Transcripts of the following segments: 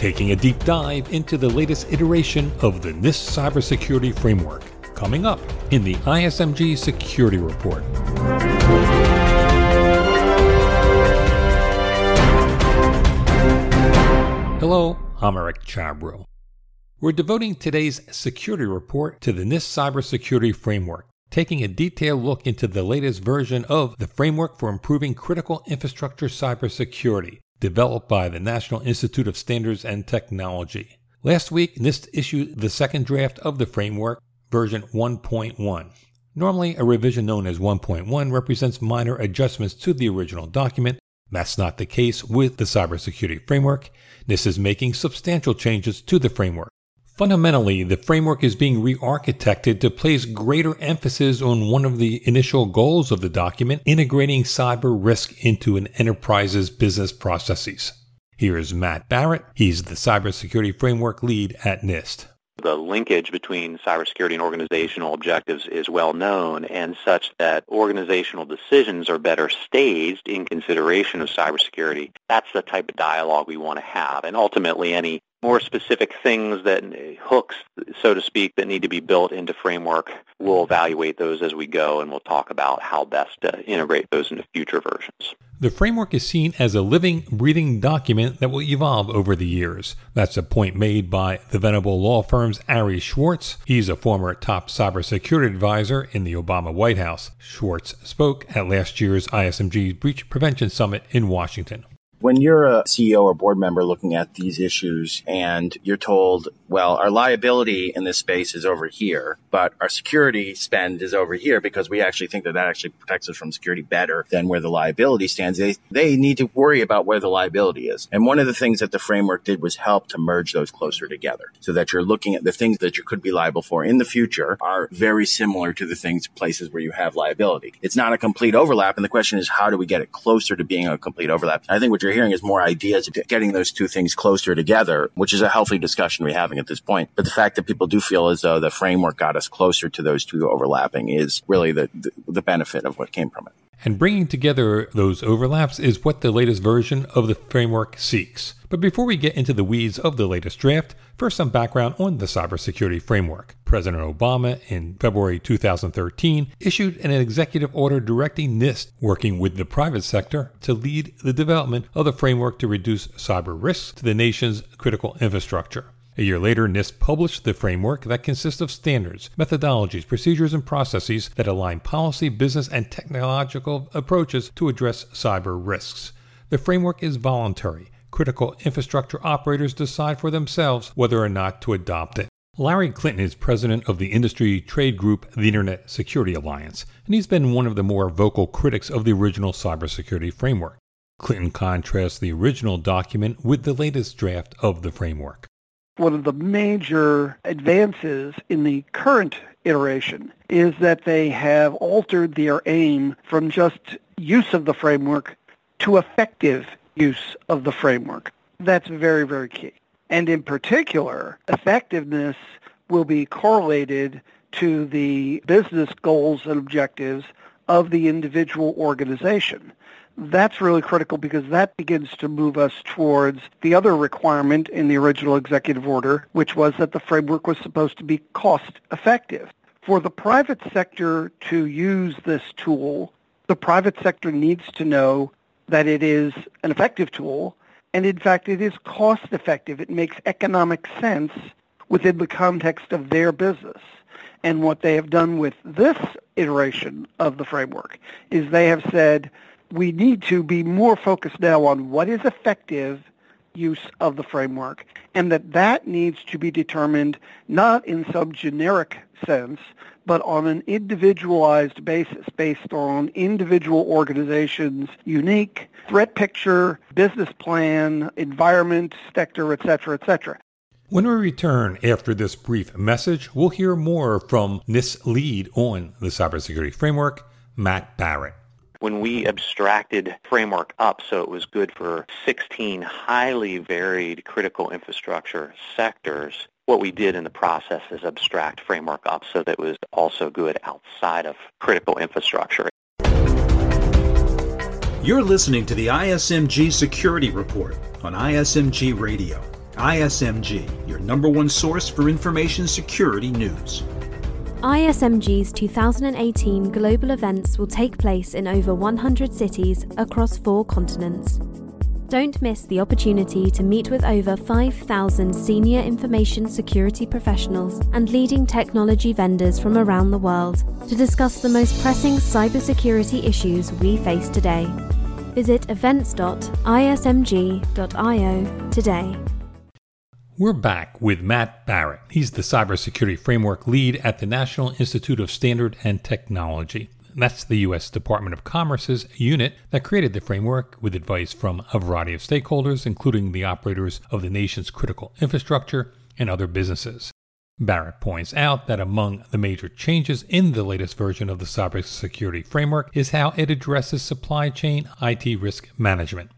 taking a deep dive into the latest iteration of the NIST cybersecurity framework, coming up in the ISMG Security Report. Hello, I'm Eric Chabrow. We're devoting today's security report to the NIST cybersecurity framework, taking a detailed look into the latest version of the framework for improving critical infrastructure cybersecurity, developed by the National Institute of Standards and Technology. Last week, NIST issued the second draft of the framework, version 1.1. Normally, a revision known as 1.1 represents minor adjustments to the original document. That's not the case with the cybersecurity framework. NIST is making substantial changes to the framework. Fundamentally, the framework is being re architected to place greater emphasis on one of the initial goals of the document, integrating cyber risk into an enterprise's business processes. Here is Matt Barrett. He's the cybersecurity framework lead at NIST. The linkage between cybersecurity and organizational objectives is well known and such that organizational decisions are better staged in consideration of cybersecurity. That's the type of dialogue we want to have. And ultimately, any more specific things that hooks, so to speak, that need to be built into framework. We'll evaluate those as we go, and we'll talk about how best to integrate those into future versions. The framework is seen as a living, breathing document that will evolve over the years. That's a point made by the Venable law firm's Ari Schwartz. He's a former top cybersecurity advisor in the Obama White House. Schwartz spoke at last year's ISMG Breach Prevention Summit in Washington. When you're a CEO or board member looking at these issues and you're told, well, our liability in this space is over here, but our security spend is over here because we actually think that that actually protects us from security better than where the liability stands. They, they need to worry about where the liability is. And one of the things that the framework did was help to merge those closer together so that you're looking at the things that you could be liable for in the future are very similar to the things, places where you have liability. It's not a complete overlap. And the question is, how do we get it closer to being a complete overlap? I think what you're you're hearing is more ideas of getting those two things closer together, which is a healthy discussion we're having at this point. But the fact that people do feel as though the framework got us closer to those two overlapping is really the, the, the benefit of what came from it. And bringing together those overlaps is what the latest version of the framework seeks. But before we get into the weeds of the latest draft, first some background on the cybersecurity framework. President Obama in February 2013 issued an executive order directing NIST, working with the private sector, to lead the development of the framework to reduce cyber risks to the nation's critical infrastructure. A year later, NIST published the framework that consists of standards, methodologies, procedures, and processes that align policy, business, and technological approaches to address cyber risks. The framework is voluntary. Critical infrastructure operators decide for themselves whether or not to adopt it. Larry Clinton is president of the industry trade group, the Internet Security Alliance, and he's been one of the more vocal critics of the original cybersecurity framework. Clinton contrasts the original document with the latest draft of the framework one of the major advances in the current iteration is that they have altered their aim from just use of the framework to effective use of the framework. That's very, very key. And in particular, effectiveness will be correlated to the business goals and objectives of the individual organization that's really critical because that begins to move us towards the other requirement in the original executive order, which was that the framework was supposed to be cost effective. For the private sector to use this tool, the private sector needs to know that it is an effective tool, and in fact it is cost effective. It makes economic sense within the context of their business. And what they have done with this iteration of the framework is they have said, we need to be more focused now on what is effective use of the framework and that that needs to be determined not in some generic sense but on an individualized basis based on individual organizations unique threat picture business plan environment sector etc etc when we return after this brief message, we'll hear more from NIST lead on the cybersecurity framework, Matt Barrett when we abstracted framework up so it was good for 16 highly varied critical infrastructure sectors, what we did in the process is abstract framework up so that it was also good outside of critical infrastructure. You're listening to the ISMG Security Report on ISMG Radio. ISMG, your number one source for information security news. ISMG's 2018 global events will take place in over 100 cities across four continents. Don't miss the opportunity to meet with over 5,000 senior information security professionals and leading technology vendors from around the world to discuss the most pressing cybersecurity issues we face today. Visit events.ismg.io today. We're back with Matt Barrett. He's the cybersecurity framework lead at the National Institute of Standard and Technology. That's the U.S. Department of Commerce's unit that created the framework with advice from a variety of stakeholders, including the operators of the nation's critical infrastructure and other businesses. Barrett points out that among the major changes in the latest version of the cybersecurity framework is how it addresses supply chain IT risk management.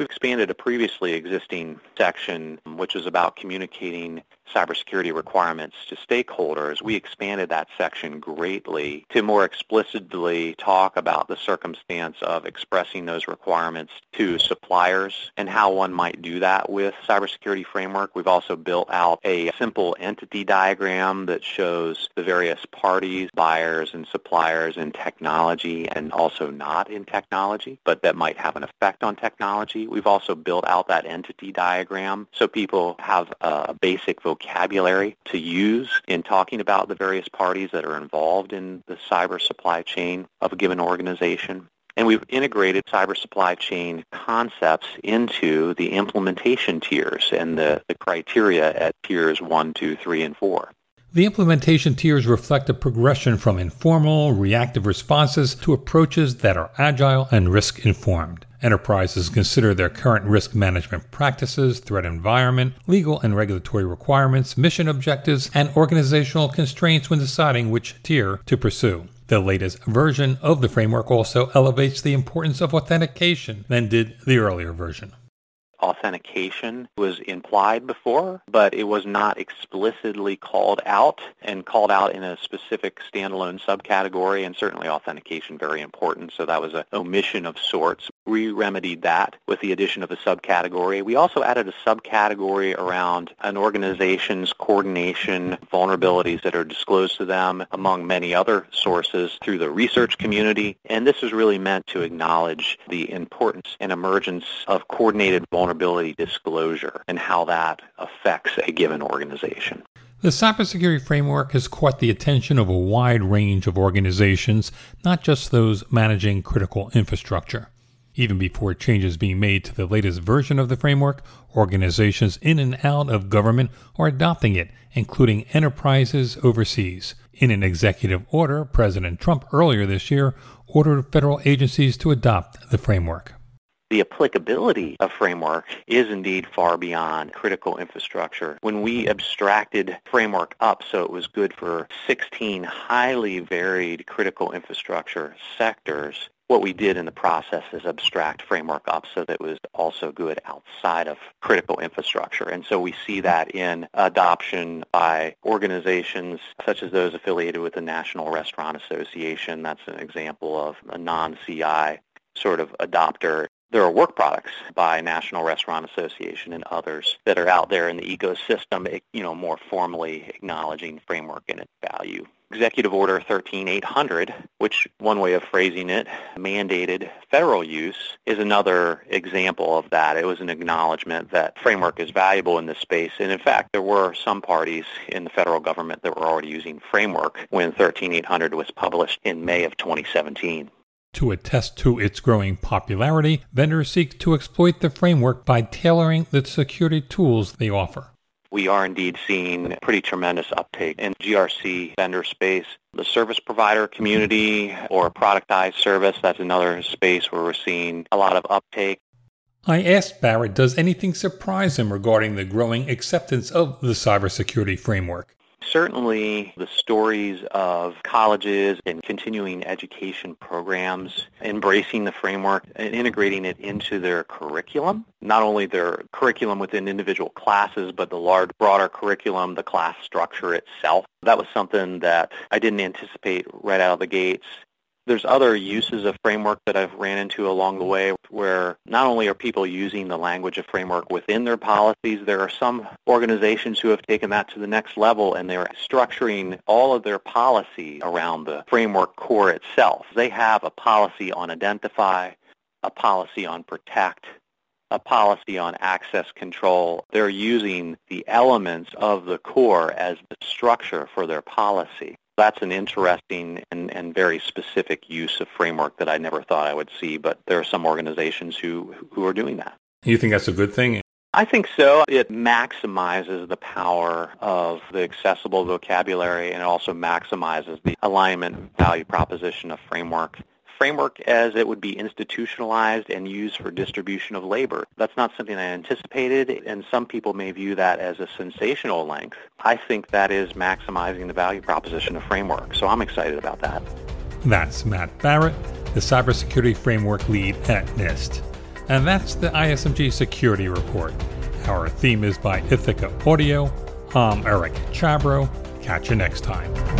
We've expanded a previously existing section, which is about communicating cybersecurity requirements to stakeholders. We expanded that section greatly to more explicitly talk about the circumstance of expressing those requirements to suppliers and how one might do that with cybersecurity framework. We've also built out a simple entity diagram that shows the various parties, buyers and suppliers in technology and also not in technology, but that might have an effect on technology. We've also built out that entity diagram so people have a basic vocabulary to use in talking about the various parties that are involved in the cyber supply chain of a given organization. And we've integrated cyber supply chain concepts into the implementation tiers and the, the criteria at tiers 1, 2, 3, and 4. The implementation tiers reflect a progression from informal, reactive responses to approaches that are agile and risk informed. Enterprises consider their current risk management practices, threat environment, legal and regulatory requirements, mission objectives, and organizational constraints when deciding which tier to pursue. The latest version of the framework also elevates the importance of authentication than did the earlier version authentication was implied before, but it was not explicitly called out and called out in a specific standalone subcategory, and certainly authentication very important, so that was an omission of sorts. We remedied that with the addition of a subcategory. We also added a subcategory around an organization's coordination vulnerabilities that are disclosed to them among many other sources through the research community, and this is really meant to acknowledge the importance and emergence of coordinated vulnerabilities vulnerability disclosure and how that affects a given organization. The cybersecurity framework has caught the attention of a wide range of organizations, not just those managing critical infrastructure. Even before changes being made to the latest version of the framework, organizations in and out of government are adopting it, including enterprises overseas. In an executive order, President Trump earlier this year ordered federal agencies to adopt the framework the applicability of framework is indeed far beyond critical infrastructure. When we abstracted framework up so it was good for 16 highly varied critical infrastructure sectors, what we did in the process is abstract framework up so that it was also good outside of critical infrastructure. And so we see that in adoption by organizations such as those affiliated with the National Restaurant Association. That's an example of a non-CI sort of adopter there are work products by National Restaurant Association and others that are out there in the ecosystem, eh, you know, more formally acknowledging framework and its value. Executive Order 13800, which one way of phrasing it, mandated federal use, is another example of that. It was an acknowledgement that framework is valuable in this space. And in fact, there were some parties in the federal government that were already using framework when 13800 was published in May of 2017. To attest to its growing popularity, vendors seek to exploit the framework by tailoring the security tools they offer. We are indeed seeing pretty tremendous uptake in GRC vendor space. The service provider community or productized service, that's another space where we're seeing a lot of uptake. I asked Barrett, does anything surprise him regarding the growing acceptance of the cybersecurity framework? Certainly the stories of colleges and continuing education programs embracing the framework and integrating it into their curriculum, not only their curriculum within individual classes, but the large, broader curriculum, the class structure itself. That was something that I didn't anticipate right out of the gates There's other uses of framework that I've ran into along the way where not only are people using the language of framework within their policies, there are some organizations who have taken that to the next level and they're structuring all of their policy around the framework core itself. They have a policy on identify, a policy on protect, a policy on access control. They're using the elements of the core as the structure for their policy. That's an interesting and, and very specific use of framework that I never thought I would see, but there are some organizations who, who are doing that. You think that's a good thing? I think so. It maximizes the power of the accessible vocabulary and it also maximizes the alignment value proposition of framework framework as it would be institutionalized and used for distribution of labor. That's not something I anticipated, and some people may view that as a sensational length. I think that is maximizing the value proposition of framework, so I'm excited about that. That's Matt Barrett, the cybersecurity framework lead at NIST. And that's the ISMG Security Report. Our theme is by Ithaca Audio. I'm Eric Chabrow. Catch you next time.